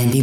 Andy